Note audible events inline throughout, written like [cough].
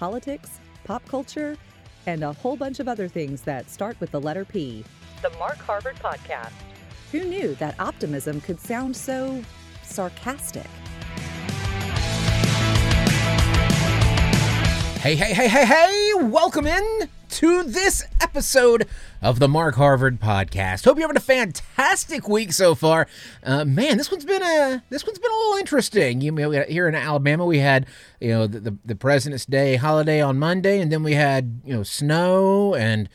politics, pop culture, and a whole bunch of other things that start with the letter P. The Mark Harvard Podcast. Who knew that optimism could sound so sarcastic? Hey, hey, hey, hey, hey! Welcome in to this episode of the Mark Harvard Podcast. Hope you're having a fantastic week so far. Uh, man, this one's been a this one's been a little interesting. You know, here in Alabama, we had you know the, the, the President's Day holiday on Monday, and then we had you know snow and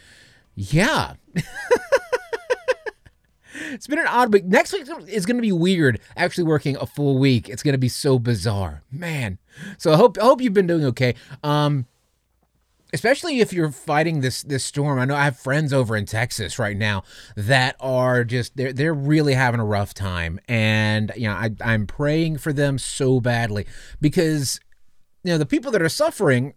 yeah. [laughs] it's been an odd week. Next week is going to be weird. Actually, working a full week, it's going to be so bizarre, man. So I hope I hope you've been doing okay. Um, especially if you're fighting this this storm. I know I have friends over in Texas right now that are just they're they're really having a rough time, and you know I I'm praying for them so badly because you know the people that are suffering,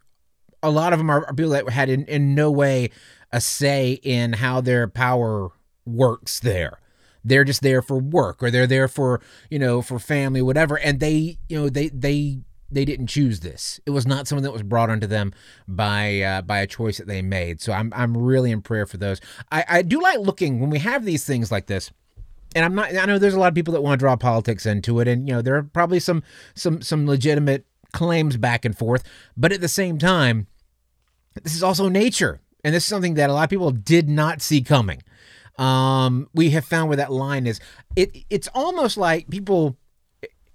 a lot of them are, people that had in in no way a say in how their power works there. They're just there for work or they're there for you know for family whatever. And they you know they they they didn't choose this. It was not something that was brought onto them by uh, by a choice that they made. So i'm i'm really in prayer for those. I i do like looking when we have these things like this. And i'm not i know there's a lot of people that want to draw politics into it and you know there are probably some some some legitimate claims back and forth. But at the same time this is also nature and this is something that a lot of people did not see coming. Um, we have found where that line is. It it's almost like people.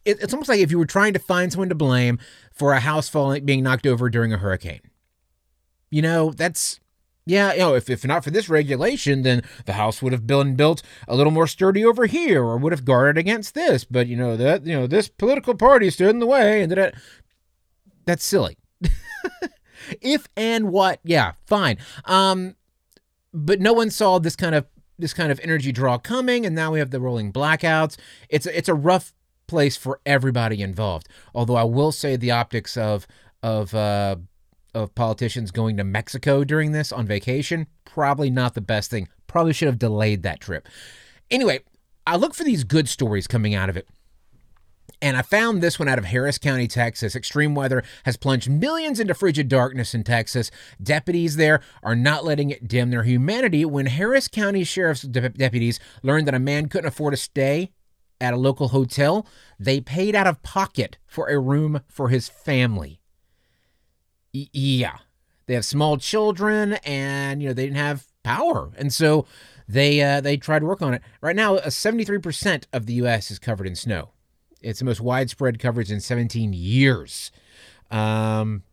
It, it's almost like if you were trying to find someone to blame for a house falling being knocked over during a hurricane. You know, that's yeah, you know, if, if not for this regulation, then the house would have been built a little more sturdy over here, or would have guarded against this. But you know that you know this political party stood in the way, and that that's silly. [laughs] if and what, yeah, fine. Um, but no one saw this kind of this kind of energy draw coming, and now we have the rolling blackouts. It's it's a rough place for everybody involved. Although I will say the optics of of uh, of politicians going to Mexico during this on vacation probably not the best thing. Probably should have delayed that trip. Anyway, I look for these good stories coming out of it. And I found this one out of Harris County, Texas. Extreme weather has plunged millions into frigid darkness in Texas. Deputies there are not letting it dim their humanity when Harris County Sheriff's de- deputies learned that a man couldn't afford to stay at a local hotel. They paid out of pocket for a room for his family. Yeah. They have small children and, you know, they didn't have power. And so they uh, they tried to work on it. Right now, 73% of the U.S. is covered in snow. It's the most widespread coverage in 17 years. Um,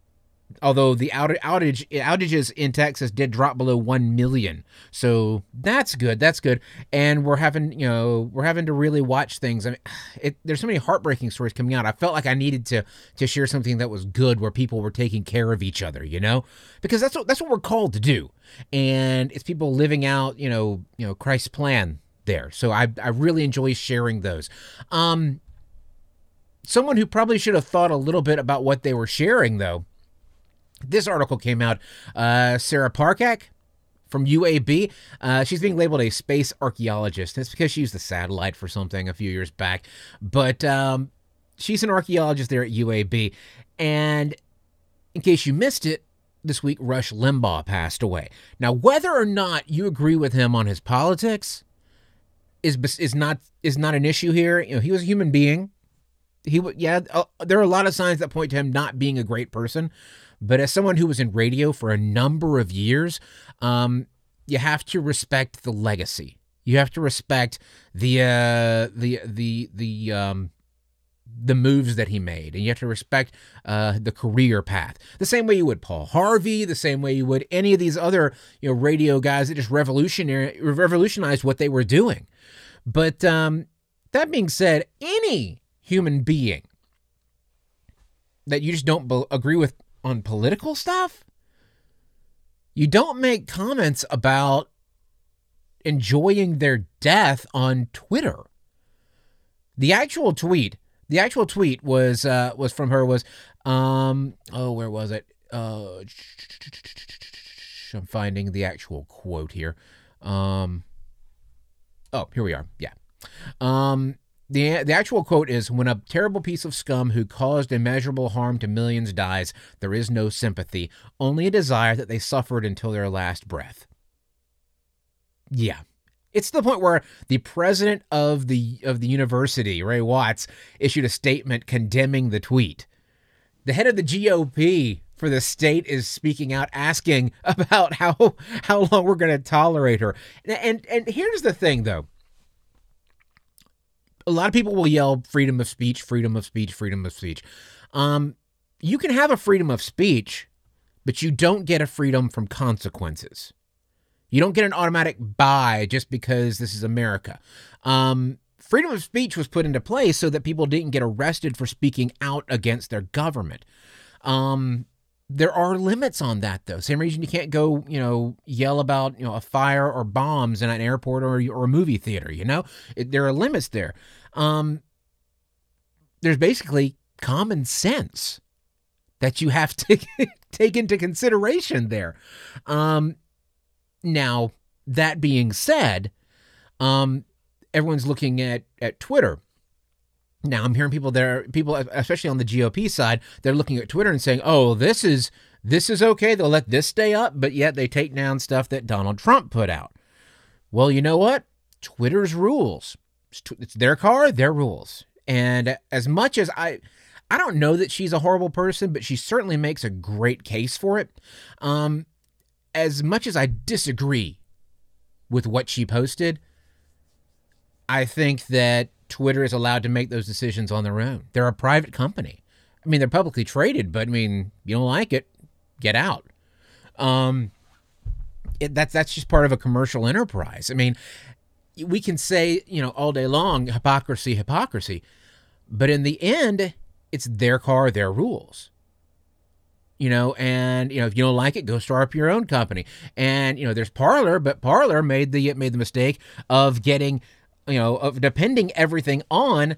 although the outage outages in Texas did drop below 1 million. So that's good. That's good. And we're having, you know, we're having to really watch things. I mean, [sighs] it, there's so many heartbreaking stories coming out. I felt like I needed to to share something that was good where people were taking care of each other, you know? Because that's what that's what we're called to do. And it's people living out, you know, you know, Christ's plan there. So I I really enjoy sharing those. Um someone who probably should have thought a little bit about what they were sharing, though. This article came out. Uh, Sarah Parcak, from UAB. Uh, she's being labeled a space archaeologist. That's because she used the satellite for something a few years back. But um, she's an archaeologist there at UAB. And in case you missed it, this week Rush Limbaugh passed away. Now, whether or not you agree with him on his politics is is not is not an issue here. You know, he was a human being he yeah uh, there are a lot of signs that point to him not being a great person but as someone who was in radio for a number of years um, you have to respect the legacy. You have to respect the uh, the the the um, the moves that he made and you have to respect uh, the career path. The same way you would paul harvey the same way you would any of these other you know radio guys that just revolutionary revolutionized what they were doing. But um, that being said any human being that you just don't be- agree with on political stuff, you don't make comments about enjoying their death on Twitter. The actual tweet, the actual tweet was uh, was from her was um oh where was it? Uh, I'm finding the actual quote here. Um, oh, here we are. Yeah. Um, The, the actual quote is When a terrible piece of scum who caused immeasurable harm to millions dies, there is no sympathy, only a desire that they suffered until their last breath. Yeah. It's the point where the president of the of the university, Ray Watts, issued a statement condemning the tweet. The head of the GOP for the state is speaking out asking [laughs] about how how long we're going to tolerate her. And, and and here's the thing though a lot of people will yell freedom of speech, freedom of speech, freedom of speech. Um, you can have a freedom of speech, but you don't get a freedom from consequences. You don't get an automatic buy just because this is America. Um, freedom of speech was put into place so that people didn't get arrested for speaking out against their government. Um, there are limits on that, though. Same reason you can't go, you know, yell about, you know, a fire or bombs in an airport or, or a movie theater. You know, it, there are limits there. Um, there's basically common sense that you have to [laughs] take into consideration there. Um, now, that being said, um, everyone's looking at at Twitter now I'm hearing people there, people especially on the GOP side, they're looking at Twitter and saying, "Oh, this is this is okay. They'll let this stay up, but yet they take down stuff that Donald Trump put out." Well, you know what? Twitter's rules. It's their car, their rules. And as much as I I don't know that she's a horrible person, but she certainly makes a great case for it. Um as much as I disagree with what she posted, I think that Twitter is allowed to make those decisions on their own. They're a private company. I mean, they're publicly traded, but I mean, you don't like it, get out. Um, it, that's that's just part of a commercial enterprise. I mean, we can say you know all day long hypocrisy, hypocrisy, but in the end, it's their car, their rules. You know, and you know if you don't like it, go start up your own company. And you know, there's Parler, but Parler made the made the mistake of getting you know, of depending everything on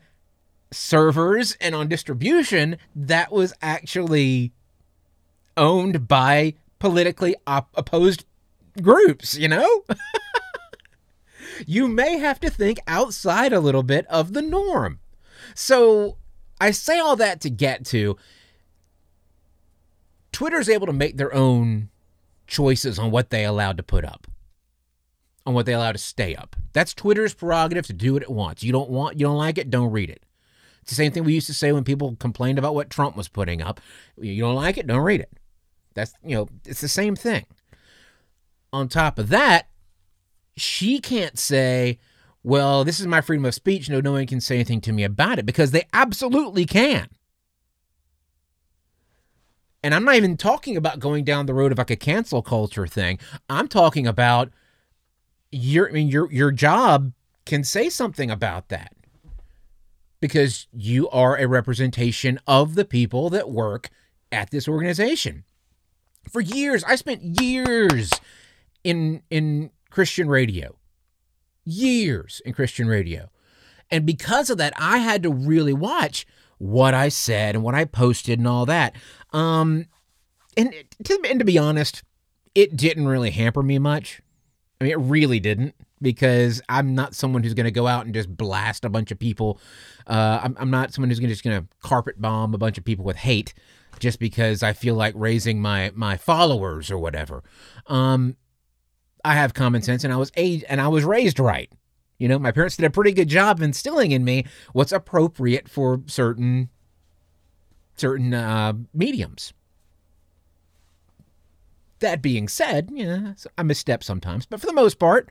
servers and on distribution that was actually owned by politically op- opposed groups, you know? [laughs] you may have to think outside a little bit of the norm. So I say all that to get to Twitter's able to make their own choices on what they allowed to put up on what they allow to stay up. That's Twitter's prerogative to do what it wants. You don't want, you don't like it, don't read it. It's the same thing we used to say when people complained about what Trump was putting up. You don't like it, don't read it. That's, you know, it's the same thing. On top of that, she can't say, well, this is my freedom of speech. No, no one can say anything to me about it because they absolutely can. And I'm not even talking about going down the road of like a cancel culture thing. I'm talking about your I mean your your job can say something about that because you are a representation of the people that work at this organization. For years, I spent years in in Christian radio. Years in Christian radio. And because of that, I had to really watch what I said and what I posted and all that. Um and to, and to be honest, it didn't really hamper me much I mean, it really didn't because I'm not someone who's going to go out and just blast a bunch of people. Uh, I'm, I'm, not someone who's gonna, just going to carpet bomb a bunch of people with hate just because I feel like raising my my followers or whatever. Um, I have common sense, and I was aged, and I was raised right. You know, my parents did a pretty good job instilling in me what's appropriate for certain certain uh, mediums. That being said, yeah, I misstep sometimes, but for the most part,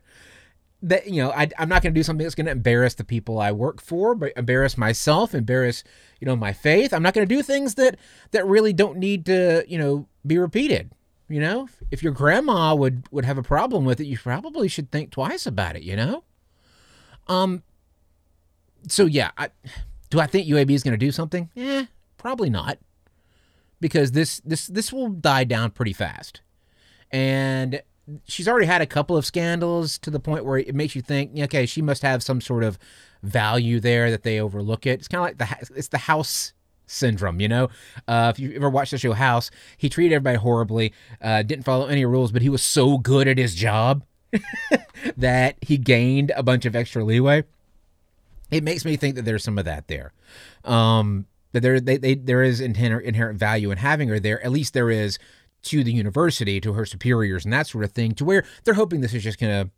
that you know, I, am not going to do something that's going to embarrass the people I work for, but embarrass myself, embarrass you know my faith. I'm not going to do things that that really don't need to you know be repeated. You know, if your grandma would would have a problem with it, you probably should think twice about it. You know, um. So yeah, I, do I think UAB is going to do something? Eh, probably not, because this this this will die down pretty fast and she's already had a couple of scandals to the point where it makes you think, okay, she must have some sort of value there that they overlook it. It's kind of like the it's the house syndrome, you know. Uh, if you ever watched the show House, he treated everybody horribly, uh, didn't follow any rules, but he was so good at his job [laughs] that he gained a bunch of extra leeway. it makes me think that there's some of that there. Um, that there they, they there is inherent inherent value in having her there. At least there is to the university, to her superiors, and that sort of thing. To where they're hoping this is just going to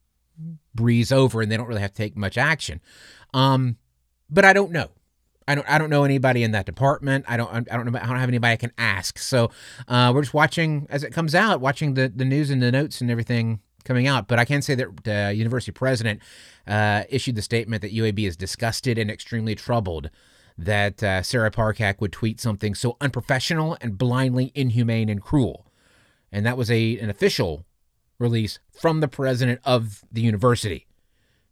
breeze over and they don't really have to take much action. Um, but I don't know. I don't I don't know anybody in that department. I don't I don't know I don't have anybody I can ask. So uh, we're just watching as it comes out, watching the the news and the notes and everything coming out. But I can say that the university president uh, issued the statement that UAB is disgusted and extremely troubled that uh, Sarah Parcak would tweet something so unprofessional and blindly inhumane and cruel. And that was a an official release from the president of the university.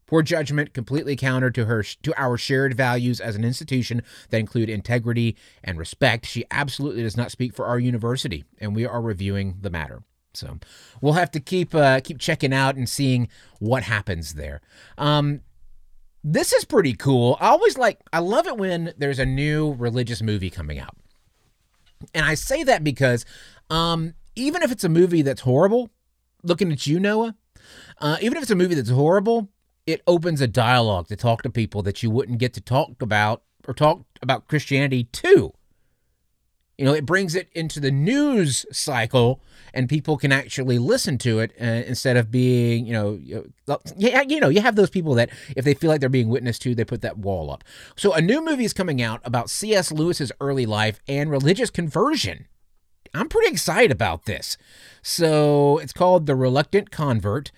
Poor judgment, completely counter to her to our shared values as an institution that include integrity and respect. She absolutely does not speak for our university, and we are reviewing the matter. So we'll have to keep uh, keep checking out and seeing what happens there. Um, this is pretty cool. I always like I love it when there's a new religious movie coming out, and I say that because um, even if it's a movie that's horrible, looking at you, Noah. Uh, even if it's a movie that's horrible, it opens a dialogue to talk to people that you wouldn't get to talk about or talk about Christianity to. You know, it brings it into the news cycle and people can actually listen to it uh, instead of being, you know, yeah, you know, you have those people that if they feel like they're being witnessed to, they put that wall up. So a new movie is coming out about C.S. Lewis's early life and religious conversion. I'm pretty excited about this. So it's called The Reluctant Convert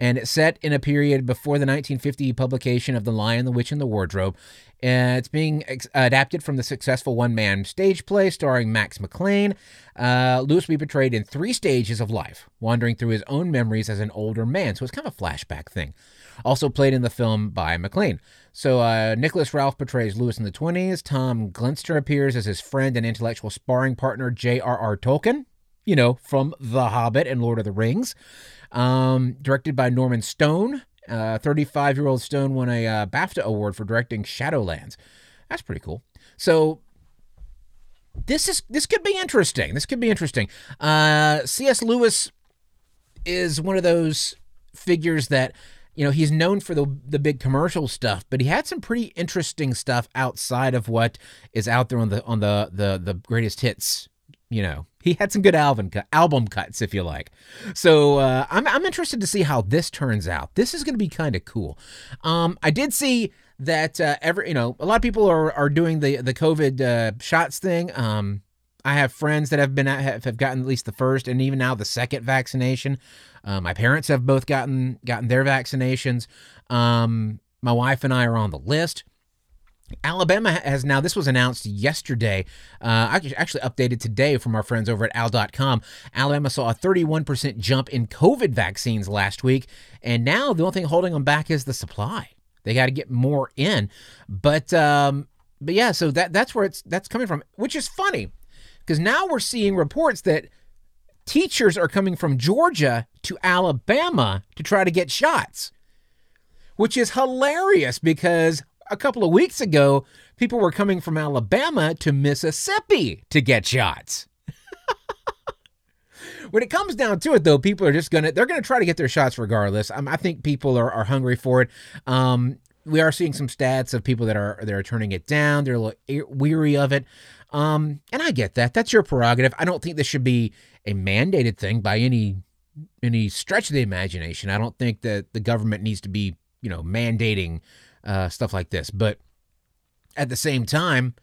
and it's set in a period before the 1950 publication of The Lion, the Witch, and the Wardrobe. And it's being ex- adapted from the successful one man stage play starring Max McLean. Uh, Lewis will be portrayed in three stages of life, wandering through his own memories as an older man. So it's kind of a flashback thing. Also played in the film by McLean. So uh, Nicholas Ralph portrays Lewis in the 20s. Tom Glenister appears as his friend and intellectual sparring partner, J.R.R. Tolkien, you know, from The Hobbit and Lord of the Rings. Um, directed by Norman Stone. 35 uh, year old Stone won a uh, BAFTA award for directing Shadowlands. That's pretty cool. So this is this could be interesting. This could be interesting. Uh, C.S. Lewis is one of those figures that you know he's known for the the big commercial stuff, but he had some pretty interesting stuff outside of what is out there on the on the the the greatest hits you know, he had some good album album cuts, if you like. So uh, I'm I'm interested to see how this turns out. This is going to be kind of cool. Um, I did see that uh, every you know a lot of people are are doing the the COVID uh, shots thing. Um, I have friends that have been have, have gotten at least the first and even now the second vaccination. Uh, my parents have both gotten gotten their vaccinations. Um, my wife and I are on the list. Alabama has now, this was announced yesterday, uh, actually updated today from our friends over at al.com. Alabama saw a 31% jump in COVID vaccines last week, and now the only thing holding them back is the supply. They got to get more in. But, um, but yeah, so that that's where it's that's coming from, which is funny because now we're seeing reports that teachers are coming from Georgia to Alabama to try to get shots, which is hilarious because a couple of weeks ago, people were coming from Alabama to Mississippi to get shots. [laughs] when it comes down to it, though, people are just gonna they're gonna try to get their shots regardless. Um, I think people are, are hungry for it. Um, we are seeing some stats of people that are that are turning it down. They're a little weary of it. Um, and I get that. That's your prerogative. I don't think this should be a mandated thing by any any stretch of the imagination. I don't think that the government needs to be, you know, mandating uh, stuff like this. But at the same time,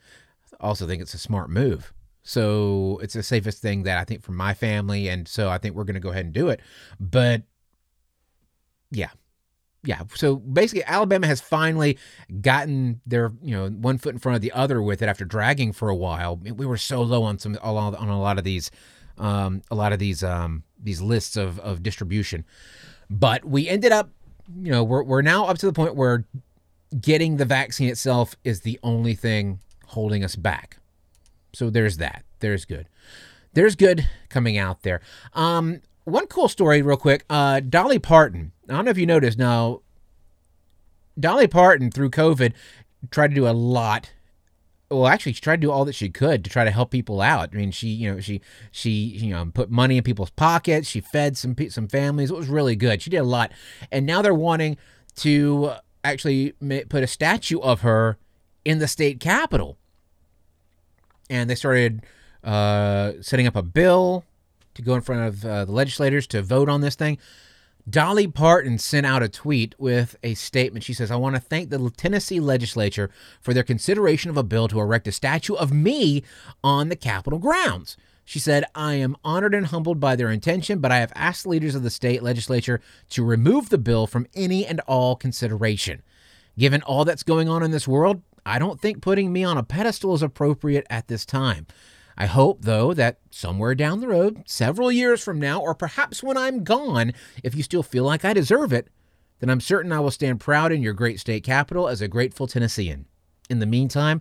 I also think it's a smart move. So it's the safest thing that I think for my family. And so I think we're going to go ahead and do it. But yeah. Yeah. So basically, Alabama has finally gotten their, you know, one foot in front of the other with it after dragging for a while. We were so low on some, on a lot of these, um, a lot of these, um, these lists of, of distribution. But we ended up, you know, we're, we're now up to the point where getting the vaccine itself is the only thing holding us back. So there's that. There's good. There's good coming out there. Um, one cool story, real quick. Uh, Dolly Parton. I don't know if you noticed. Now, Dolly Parton through COVID tried to do a lot. Well, actually, she tried to do all that she could to try to help people out. I mean, she, you know, she, she, you know, put money in people's pockets. She fed some some families. It was really good. She did a lot, and now they're wanting to actually put a statue of her in the state capitol. And they started uh, setting up a bill to go in front of uh, the legislators to vote on this thing. Dolly Parton sent out a tweet with a statement. She says, I want to thank the Tennessee legislature for their consideration of a bill to erect a statue of me on the Capitol grounds. She said, I am honored and humbled by their intention, but I have asked leaders of the state legislature to remove the bill from any and all consideration. Given all that's going on in this world, I don't think putting me on a pedestal is appropriate at this time. I hope, though, that somewhere down the road, several years from now, or perhaps when I'm gone, if you still feel like I deserve it, then I'm certain I will stand proud in your great state capital as a grateful Tennessean. In the meantime,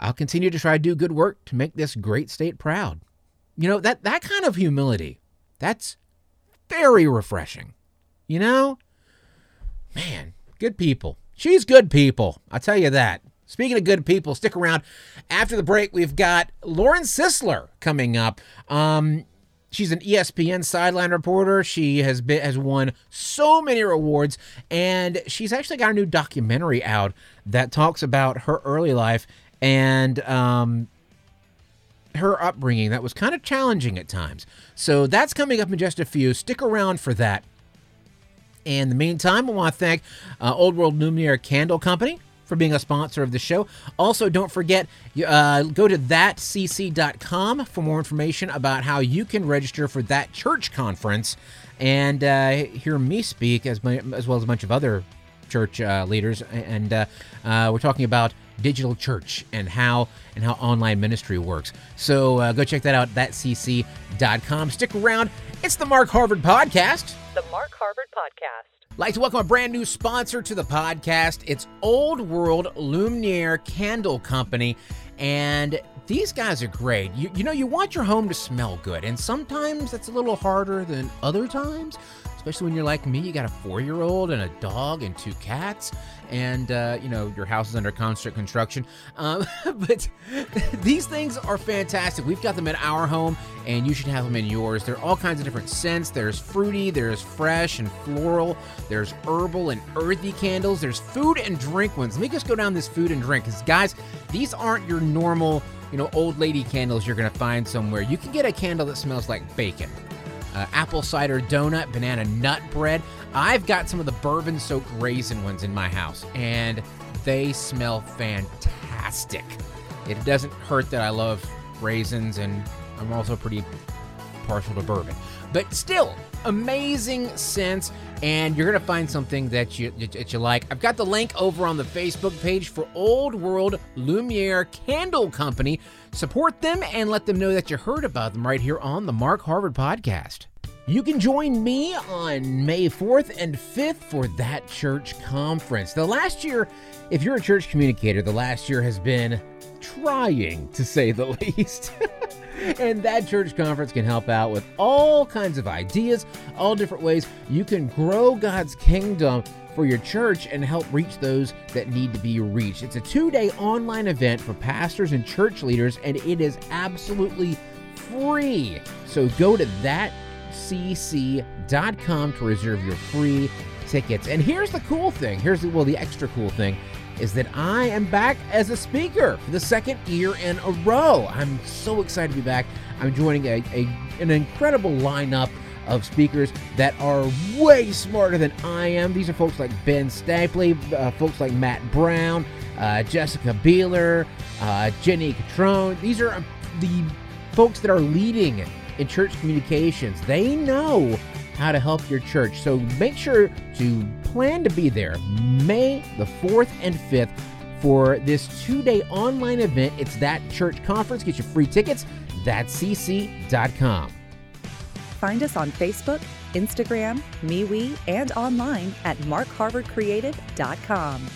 I'll continue to try to do good work to make this great state proud. You know, that, that kind of humility, that's very refreshing. You know? Man, good people. She's good people. I'll tell you that. Speaking of good people, stick around. After the break, we've got Lauren Sisler coming up. Um, she's an ESPN sideline reporter. She has been has won so many awards, and she's actually got a new documentary out that talks about her early life and um, her upbringing that was kind of challenging at times. So that's coming up in just a few. Stick around for that. In the meantime, I want to thank uh, Old World Luminaire Candle Company for being a sponsor of the show. Also, don't forget, uh, go to thatcc.com for more information about how you can register for that church conference and uh, hear me speak as, as well as a bunch of other church uh, leaders. And uh, uh, we're talking about digital church and how and how online ministry works. So uh, go check that out, thatcc.com. Stick around. It's the Mark Harvard Podcast. The Mark Harvard Podcast. Like to welcome a brand new sponsor to the podcast. It's Old World Luminaire Candle Company. And these guys are great. You, you know, you want your home to smell good, and sometimes that's a little harder than other times especially when you're like me. You got a four year old and a dog and two cats, and uh, you know your house is under constant construction. Um, [laughs] but these things are fantastic. We've got them in our home, and you should have them in yours. There are all kinds of different scents. There's fruity, there's fresh and floral, there's herbal and earthy candles. There's food and drink ones. Let me just go down this food and drink, because guys, these aren't your normal you know, old lady candles you're to find somewhere. You can get a candle that smells like bacon uh, apple cider donut, banana nut bread. I've got some of the bourbon soaked raisin ones in my house, and they smell fantastic. It doesn't hurt that I love raisins, and I'm also pretty partial to bourbon. But still, amazing scents, and you're gonna find something that you that you like. I've got the link over on the Facebook page for Old World Lumiere Candle Company. Support them and let them know that you heard about them right here on the Mark Harvard Podcast. You can join me on May 4th and 5th for that church conference. The last year, if you're a church communicator, the last year has been trying to say the [laughs] least. and that church conference can help out with all kinds of ideas, all different ways you can grow God's kingdom for your church and help reach those that need to be reached. It's a two day online event for pastors and church leaders, and it is absolutely free. So go to thatcc.com to reserve your free tickets. And here's the cool thing here's the, well, the extra cool thing is that I am back as a speaker for the second year in a row. I'm so excited to be back. I'm joining a, a an incredible lineup of speakers that are way smarter than I am. These are folks like Ben Stapley, uh, folks like Matt Brown, uh, Jessica Beeler, uh, Jenni Catron. These are um, the folks that are leading in church communications. They know how to help your church. So make sure to plan to be there May the 4th and 5th for this two day online event. It's that church conference. Get your free tickets. thatcc.com. Find us on Facebook, Instagram, MeWe, and online at markharvardcreative.com.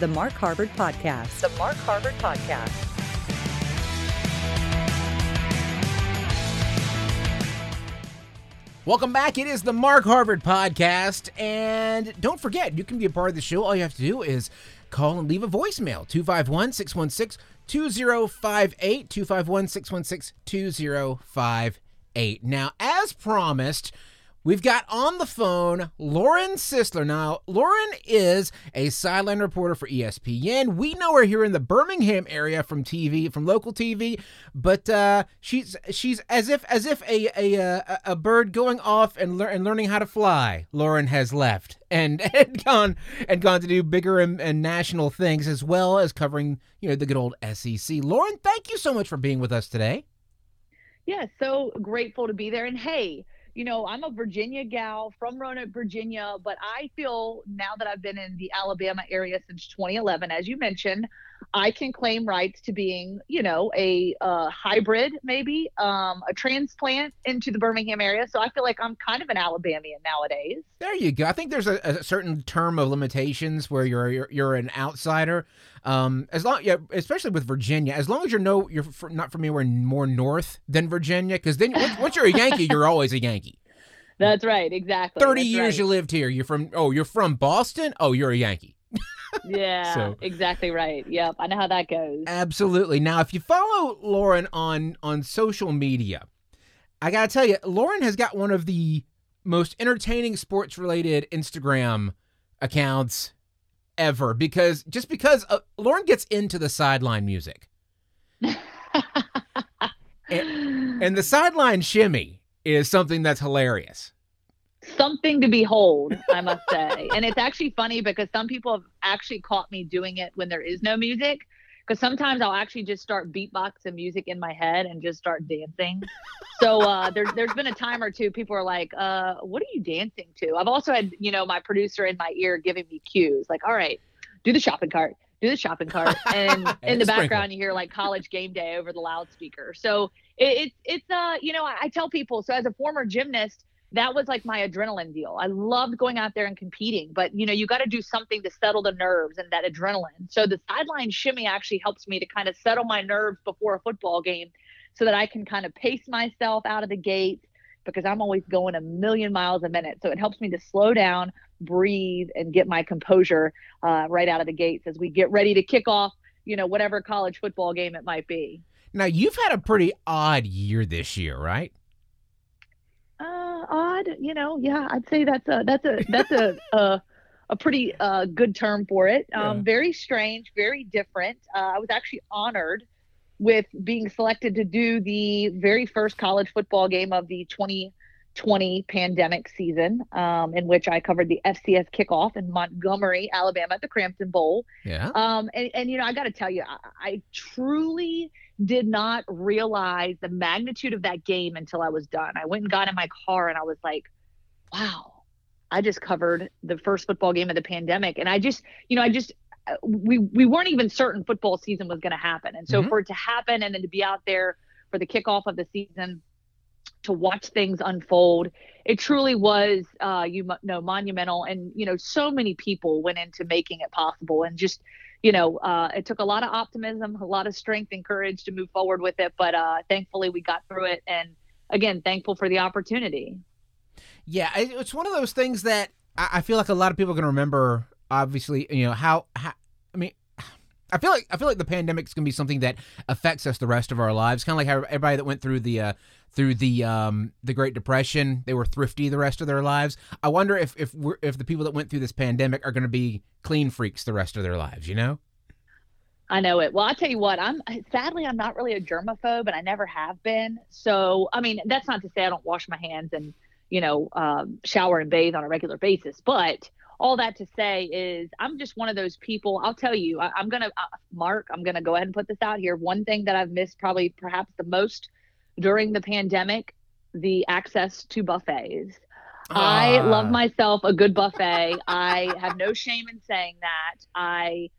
The Mark Harvard Podcast. The Mark Harvard Podcast. Welcome back. It is the Mark Harvard Podcast. And don't forget, you can be a part of the show. All you have to do is call and leave a voicemail 251 616 2058. 251 616 2058. Now, as promised, We've got on the phone Lauren Sisler. Now, Lauren is a sideline reporter for ESPN. We know her here in the Birmingham area from TV, from local TV, but uh, she's she's as if as if a a a, bird going off and, lear- and learning how to fly. Lauren has left and, [laughs] and gone and gone to do bigger and, and national things as well as covering you know the good old SEC. Lauren, thank you so much for being with us today. Yeah, so grateful to be there. And hey, you know, I'm a Virginia gal from Roanoke, Virginia, but I feel now that I've been in the Alabama area since 2011, as you mentioned, I can claim rights to being, you know, a uh, hybrid, maybe um, a transplant into the Birmingham area. So I feel like I'm kind of an Alabamian nowadays. There you go. I think there's a, a certain term of limitations where you're you're, you're an outsider. Um, as long, yeah, especially with Virginia, as long as you're no, you're not from anywhere more north than Virginia, because then once, once you're a Yankee, you're always a Yankee. That's right, exactly. Thirty That's years right. you lived here. You're from oh, you're from Boston. Oh, you're a Yankee. Yeah, So- exactly right. Yep, I know how that goes. Absolutely. Now, if you follow Lauren on on social media, I gotta tell you, Lauren has got one of the most entertaining sports related Instagram accounts ever. Because just because uh, Lauren gets into the sideline music, [laughs] and the sideline shimmy is something that's hilarious. Something to behold, I must say. and it's actually funny because some people have actually caught me doing it when there is no music. Because sometimes I'll actually just start beatboxing music in my head and just start dancing. So uh, there, there's been a time or two people are like, uh, "What are you dancing to?" I've also had, you know, my producer in my ear giving me cues, like, "All right, do the shopping cart, do the shopping cart," and [laughs] in And the sprinkle. background you hear like college game day over the loudspeaker. So it, it's it's uh, you know, I, I tell people. So as a former gymnast, that was like my adrenaline deal. I loved going out there and competing, but you know, you got to do something to settle the nerves and that adrenaline. So the sideline shimmy actually helps me to kind of settle my nerves before a football game so that I can kind of pace myself out of the gate because I'm always going a million miles a minute. So it helps me to slow down, breathe, and get my composure uh, right out of the gates as we get ready to kick off, you know, whatever college football game it might be. Now, you've had a pretty odd year this year, right? Odd you know yeah i'd say that's a that's a that's a [laughs] a, a pretty uh good term for it um Yeah. very strange very different uh, i was actually honored with being selected to do the very first college football game of the 2020 pandemic season um, in which i covered the fcs kickoff in montgomery alabama at the Cramton Bowl Yeah. um, and, and you know, I got to tell you, I, I truly did not realize the magnitude of that game until I was done. I went and got in my car and I was like, wow, I just covered the first football game of the pandemic. And I just, you know, I just, uh, we, we weren't even certain football season was going to happen. And so Mhm. for it to happen and then to be out there for the kickoff of the season, to watch things unfold, it truly was, uh, you know, monumental. And, you know, so many people went into making it possible and just, you know, uh, it took a lot of optimism, a lot of strength and courage to move forward with it. But uh, thankfully, we got through it. And again, thankful for the opportunity. Yeah, it's one of those things that I feel like a lot of people are going to remember. Obviously, you know how, how. I mean, I feel like I feel like the pandemic is going to be something that affects us the rest of our lives. Kind of like how everybody that went through the uh, through the um, the Great Depression, they were thrifty the rest of their lives. I wonder if if we're, if the people that went through this pandemic are going to be clean freaks the rest of their lives. You know? I know it. Well, I'll tell you what, I'm sadly, I'm not really a germaphobe and I never have been. So, I mean, that's not to say I don't wash my hands and, you know, um, shower and bathe on a regular basis. But all that to say is I'm just one of those people. I'll tell you, I, I'm going to, uh, Mark, I'm going to go ahead and put this out here. One thing that I've missed probably perhaps the most during the pandemic, the access to buffets. I Ah. love myself a good buffet. I have no shame in saying that. I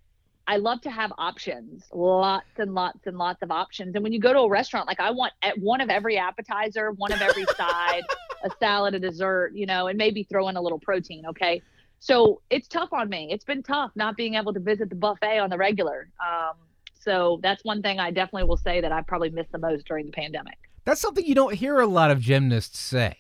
I love to have options, lots and lots and lots of options. And when you go to a restaurant, like I want at one of every appetizer, one of every side, [laughs] a salad, a dessert, you know, and maybe throw in a little protein. Okay. So it's tough on me. It's been tough not being able to visit the buffet on the regular. Um, so that's one thing I definitely will say that I probably missed the most during the pandemic. That's something you don't hear a lot of gymnasts say.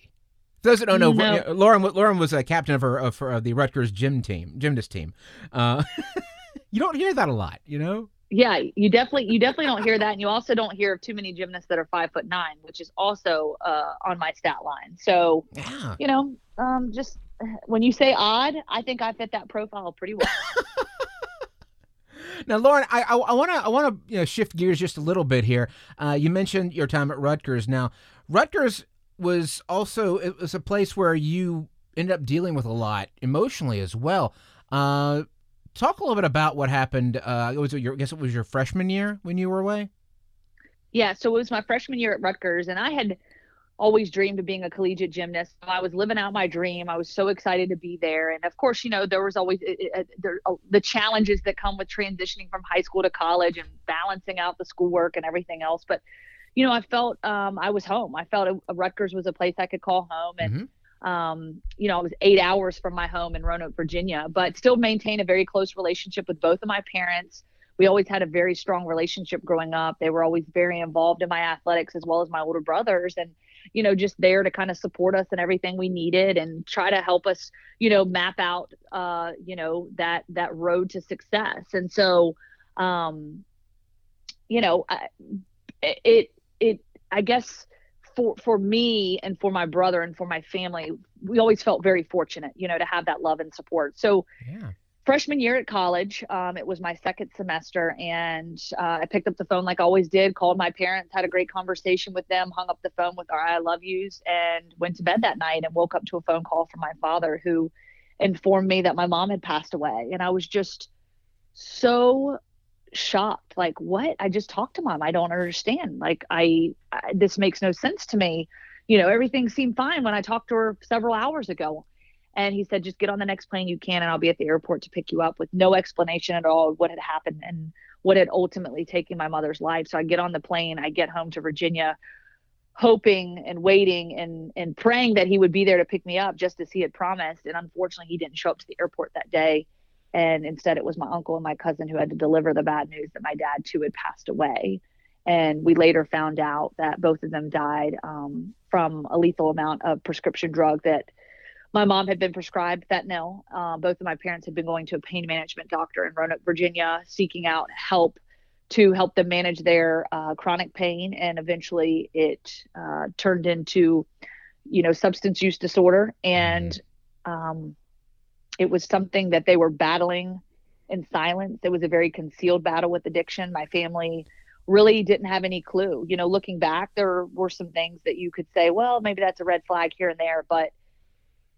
Those that don't know, No. uh, Lauren Lauren was a captain of her of, her, of the Rutgers gym team, gymnast team. Uh, [laughs] you don't hear that a lot, you know. Yeah, you definitely you definitely don't hear that, and you also don't hear of too many gymnasts that are five foot nine, which is also uh, on my stat line. So, yeah. you know, um, just [laughs] when you say odd, I think I fit that profile pretty well. [laughs] Now, Lauren, I want to I want to you know, shift gears just a little bit here. Uh, you mentioned your time at Rutgers. Now, Rutgers was also it was a place where you ended up dealing with a lot emotionally as well. Uh, talk a little bit about what happened. Uh, it your, I guess it was your freshman year when you were away. Yeah, so it was my freshman year at Rutgers, and I had always dreamed of being a collegiate gymnast. I was living out my dream. I was so excited to be there, and of course, you know, there was always there, uh, the challenges that come with transitioning from high school to college and balancing out the schoolwork and everything else. But you know, I felt um, I was home. I felt Rutgers was a place I could call home, and mm-hmm um, you know, I was eight hours from my home in Roanoke, Virginia, but still maintain a very close relationship with both of my parents. We always had a very strong relationship growing up. They were always very involved in my athletics as well as my older brothers and you know just there to kind of support us and everything we needed and try to help us you know map out uh you know that that road to success and so um you know I, it it i guess for for me and for my brother and for my family, we always felt very fortunate, you know, to have that love and support. So, yeah. Freshman year at college, um, it was my second semester, and uh, I picked up the phone like I always did, called my parents, had a great conversation with them, hung up the phone with our "I love yous," and went to bed that night and woke up to a phone call from my father who informed me that my mom had passed away, and I was just so shocked like what? I just talked to mom. I don't understand. Like I, I, this makes no sense to me. You know everything seemed fine when i talked to her several hours ago and he said just get on the next plane you can and i'll be at the airport to pick you up with no explanation at all of what had happened and what had ultimately taken my mother's life. So i get on the plane i get home to virginia hoping and waiting and and praying that he would be there to pick me up just as he had promised. And unfortunately he didn't show up to the airport that day. And instead it was my uncle and my cousin who had to deliver the bad news that my dad too had passed away. And we later found out that both of them died um, from a lethal amount of prescription drug that my mom had been prescribed fentanyl. Uh, both of my parents had been going to a pain management doctor in Roanoke, Virginia, seeking out help to help them manage their uh, chronic pain, and eventually it uh, turned into, you know, substance use disorder. And um, it was something that they were battling in silence. It was a very concealed battle with addiction. My family really didn't have any clue. You know, looking back, there were some things that you could say, well, maybe that's a red flag here and there. But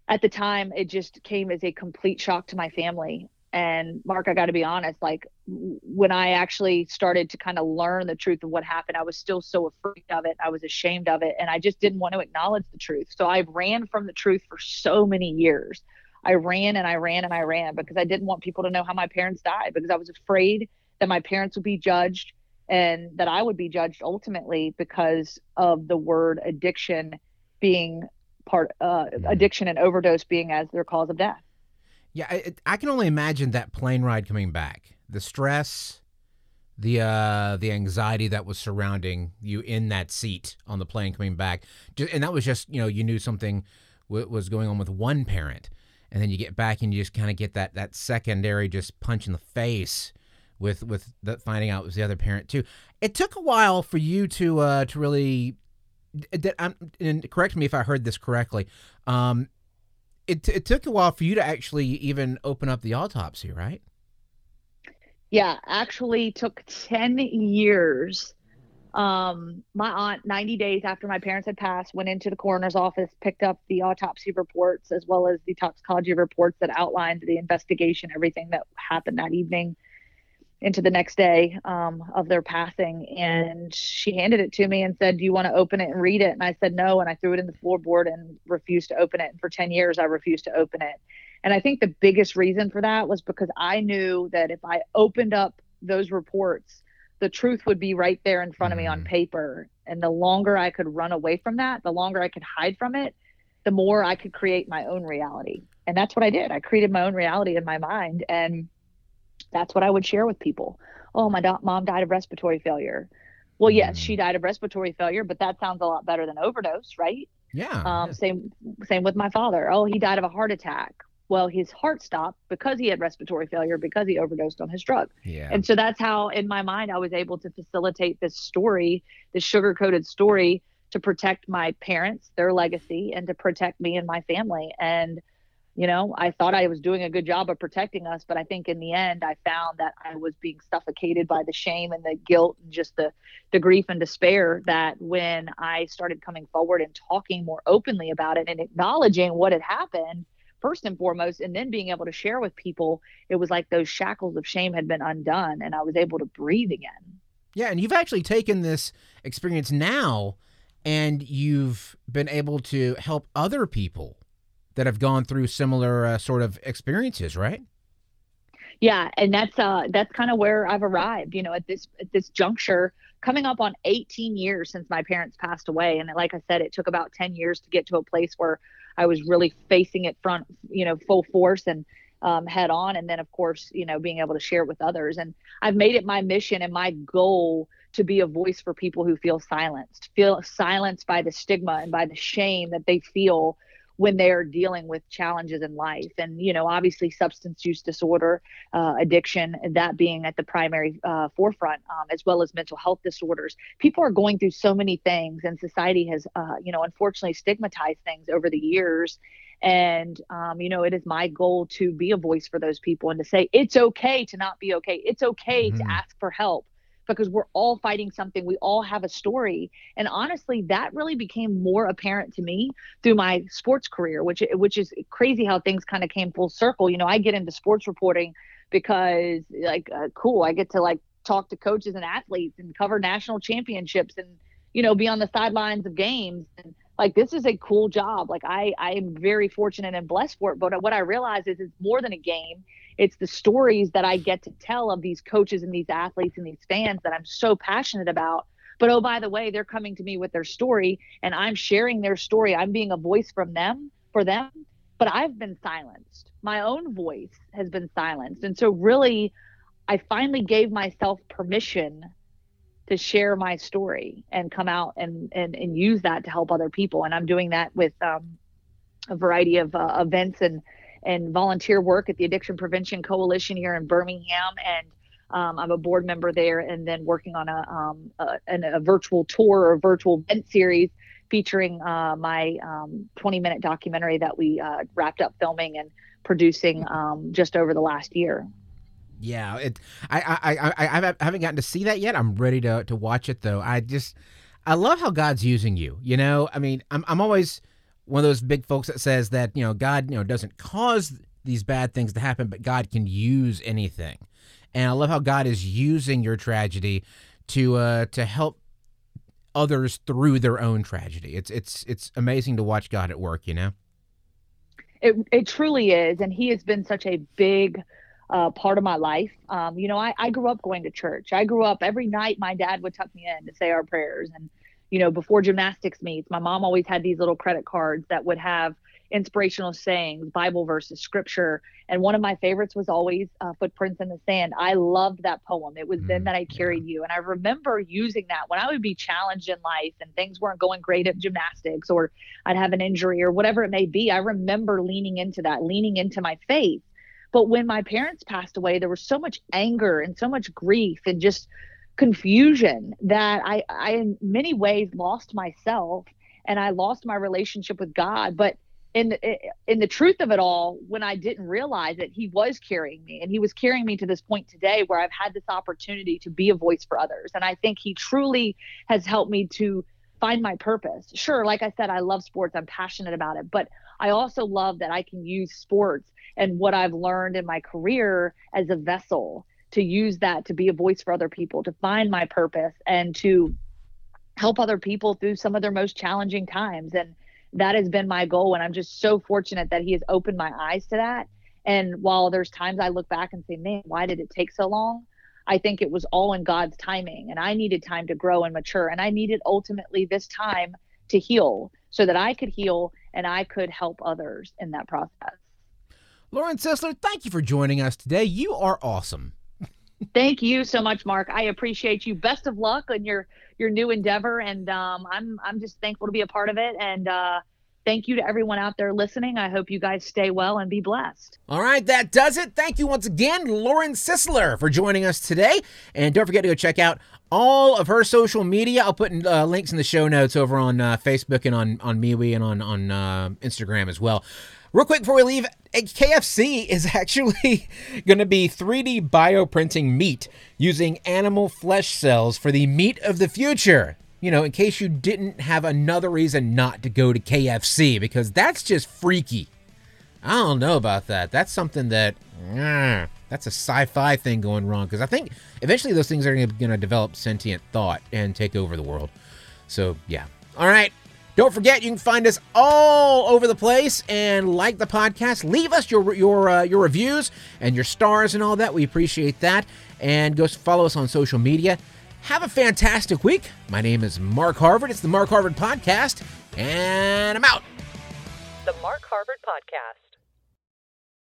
at the time, it just came as a complete shock to my family. And Mark, I got to be honest, like when I actually started to kind of learn the truth of what happened, I was still so afraid of it. I was ashamed of it. And I just didn't want to acknowledge the truth. So I ran from the truth for so many years. I ran and I ran and I ran because I didn't want people to know how my parents died because I was afraid that my parents would be judged and that I would be judged ultimately because of the word addiction being part uh, mm-hmm. addiction and overdose being as their cause of death. Yeah, I, I can only imagine that plane ride coming back. The stress, the uh the anxiety that was surrounding you in that seat on the plane coming back. And that was just, you know, you knew something w- was going on with one parent and then you get back and you just kind of get that that secondary just punch in the face with with the, finding out it was the other parent too. It took a while for you to uh, to really. That I'm, and correct me if I heard this correctly. Um, it it took a while for you to actually even open up the autopsy, right? Yeah, actually took ten years um, my aunt, 90 days after my parents had passed, went into the coroner's office, picked up the autopsy reports as well as the toxicology reports that outlined the investigation, everything that happened that evening into the next day um, of their passing. And she handed it to me and said, Do you want to open it and read it? And I said, No. And I threw it in the floorboard and refused to open it. And for 10 years, I refused to open it. And I think the biggest reason for that was because I knew that if I opened up those reports, the truth would be right there in front of me on mm-hmm. paper. And the longer I could run away from that, the longer I could hide from it, the more I could create my own reality. And that's what I did. I created my own reality in my mind. And that's what I would share with people. Oh, my do- mom died of respiratory failure. Well, yes, she mm-hmm. died of respiratory failure, but that sounds a lot better than overdose, right? Yeah. Um, same, same with my father. Oh, he died of a heart attack. well, his heart stopped because he had respiratory failure because he overdosed on his drug. Yeah. And so that's how, in my mind, I was able to facilitate this story, this sugar coated story, to protect my parents, their legacy, and to protect me and my family. And you know, I thought I was doing a good job of protecting us, but I think in the end, I found that I was being suffocated by the shame and the guilt and just the the grief and despair. That when I started coming forward and talking more openly about it and acknowledging what had happened first and foremost, and then being able to share with people, it was like those shackles of shame had been undone, and I was able to breathe again. Yeah, and you've actually taken this experience now and you've been able to help other people that have gone through similar uh, sort of experiences, right? Yeah, and that's uh that's kind of where I've arrived, you know, at this at this juncture, coming up on 18 years since my parents passed away and like I said it took about 10 years to get to a place where I was really facing it front, you know, full force and um, head on and then of course, you know, being able to share it with others and I've made it my mission and my goal to be a voice for people who feel silenced, feel silenced by the stigma and by the shame that they feel when they're dealing with challenges in life. And, you know, obviously substance use disorder, uh, addiction, that being at the primary uh, forefront, um, as well as mental health disorders. People are going through so many things, and society has, uh, you know, unfortunately stigmatized things over the years. And, um, you know, it is my goal to be a voice for those people and to say it's okay to not be okay. It's okay mm-hmm. to ask for help because we're all fighting something. We all have a story. And honestly, that really became more apparent to me through my sports career, which which is crazy how things kind of came full circle. You know, I get into sports reporting because like uh, cool, I get to like talk to coaches and athletes and cover national championships and you know be on the sidelines of games and like this is a cool job like i i am very fortunate and blessed for it but what i realize is it's more than a game it's the stories that i get to tell of these coaches and these athletes and these fans that i'm so passionate about. But oh by the way they're coming to me with their story and i'm sharing their story. I'm being a voice from them for them. But i've been silenced. My own voice has been silenced. And so really i finally gave myself permission to share my story and come out and, and, and use that to help other people. And I'm doing that with um, a variety of uh, events and, and volunteer work at the Addiction Prevention Coalition here in Birmingham. And um, I'm a board member there and then working on a, um, a, a virtual tour or virtual event series featuring uh, my 20 um, minute documentary that we uh, wrapped up filming and producing um, just over the last year. Yeah, it. I, I, I, I haven't gotten to see that yet. I'm ready to to watch it though. I just, I love how God's using you. You know, I mean, I'm I'm always one of those big folks that says that you know God you know doesn't cause these bad things to happen, but God can use anything. And I love how God is using your tragedy to uh to help others through their own tragedy. It's it's it's amazing to watch God at work. You know. It it truly is, and He has been such a big uh, part of my life. Um, you know, I, I grew up going to church. I grew up every night. My dad would tuck me in to say our prayers, and you know, before gymnastics meets, my mom always had these little credit cards that would have inspirational sayings, Bible verses, scripture. And one of my favorites was always uh, Footprints in the Sand. I loved that poem. It was mm, then that I carried yeah. you. And I remember using that when I would be challenged in life and things weren't going great at gymnastics or I'd have an injury or whatever it may be. I remember leaning into that, leaning into my faith but when my parents passed away, there was so much anger and so much grief and just confusion that I, I in many ways lost myself and I lost my relationship with God. But in in the truth of it all, when I didn't realize it, He was carrying me, and He was carrying me to this point today where I've had this opportunity to be a voice for others. And I think He truly has helped me to find my purpose. Sure, like I said, I love sports. I'm passionate about it, but I also love that I can use sports and what I've learned in my career as a vessel to use that to be a voice for other people, to find my purpose and to help other people through some of their most challenging times. And that has been my goal. And I'm just so fortunate that he has opened my eyes to that. And while there's times I look back and say, man, why did it take so long? I think it was all in God's timing. And I needed time to grow and mature. And I needed ultimately this time to heal so that I could heal and I could help others in that process. Lauren Sisler, thank you for joining us today. You are awesome. Thank you so much, Mark. I appreciate you. Best of luck on your your new endeavor, and um, I'm I'm just thankful to be a part of it. And uh, thank you to everyone out there listening. I hope you guys stay well and be blessed. All right, that does it. Thank you once again, Lauren Sisler, for joining us today. And don't forget to go check out all of her social media. I'll put uh, links in the show notes over on uh, Facebook and on on MeWe and on on uh, Instagram as well. Real quick before we leave, KFC is [laughs] actually going to be 3D bioprinting meat using animal flesh cells for the meat of the future you know, in case you didn't have another reason not to go to KFC, because that's just freaky. I don't know about that. That's something that, uh, that's a sci fi thing going wrong, because I think eventually those things are going to develop sentient thought and take over the world. So, yeah. All right. Don't forget, you can find us all over the place and like the podcast. Leave us your your uh, your reviews and your stars and all that. We appreciate that. And go follow us on social media. Have a fantastic week. My name is Mark Harvard. It's the Mark Harvard Podcast, and I'm out. The Mark Harvard Podcast.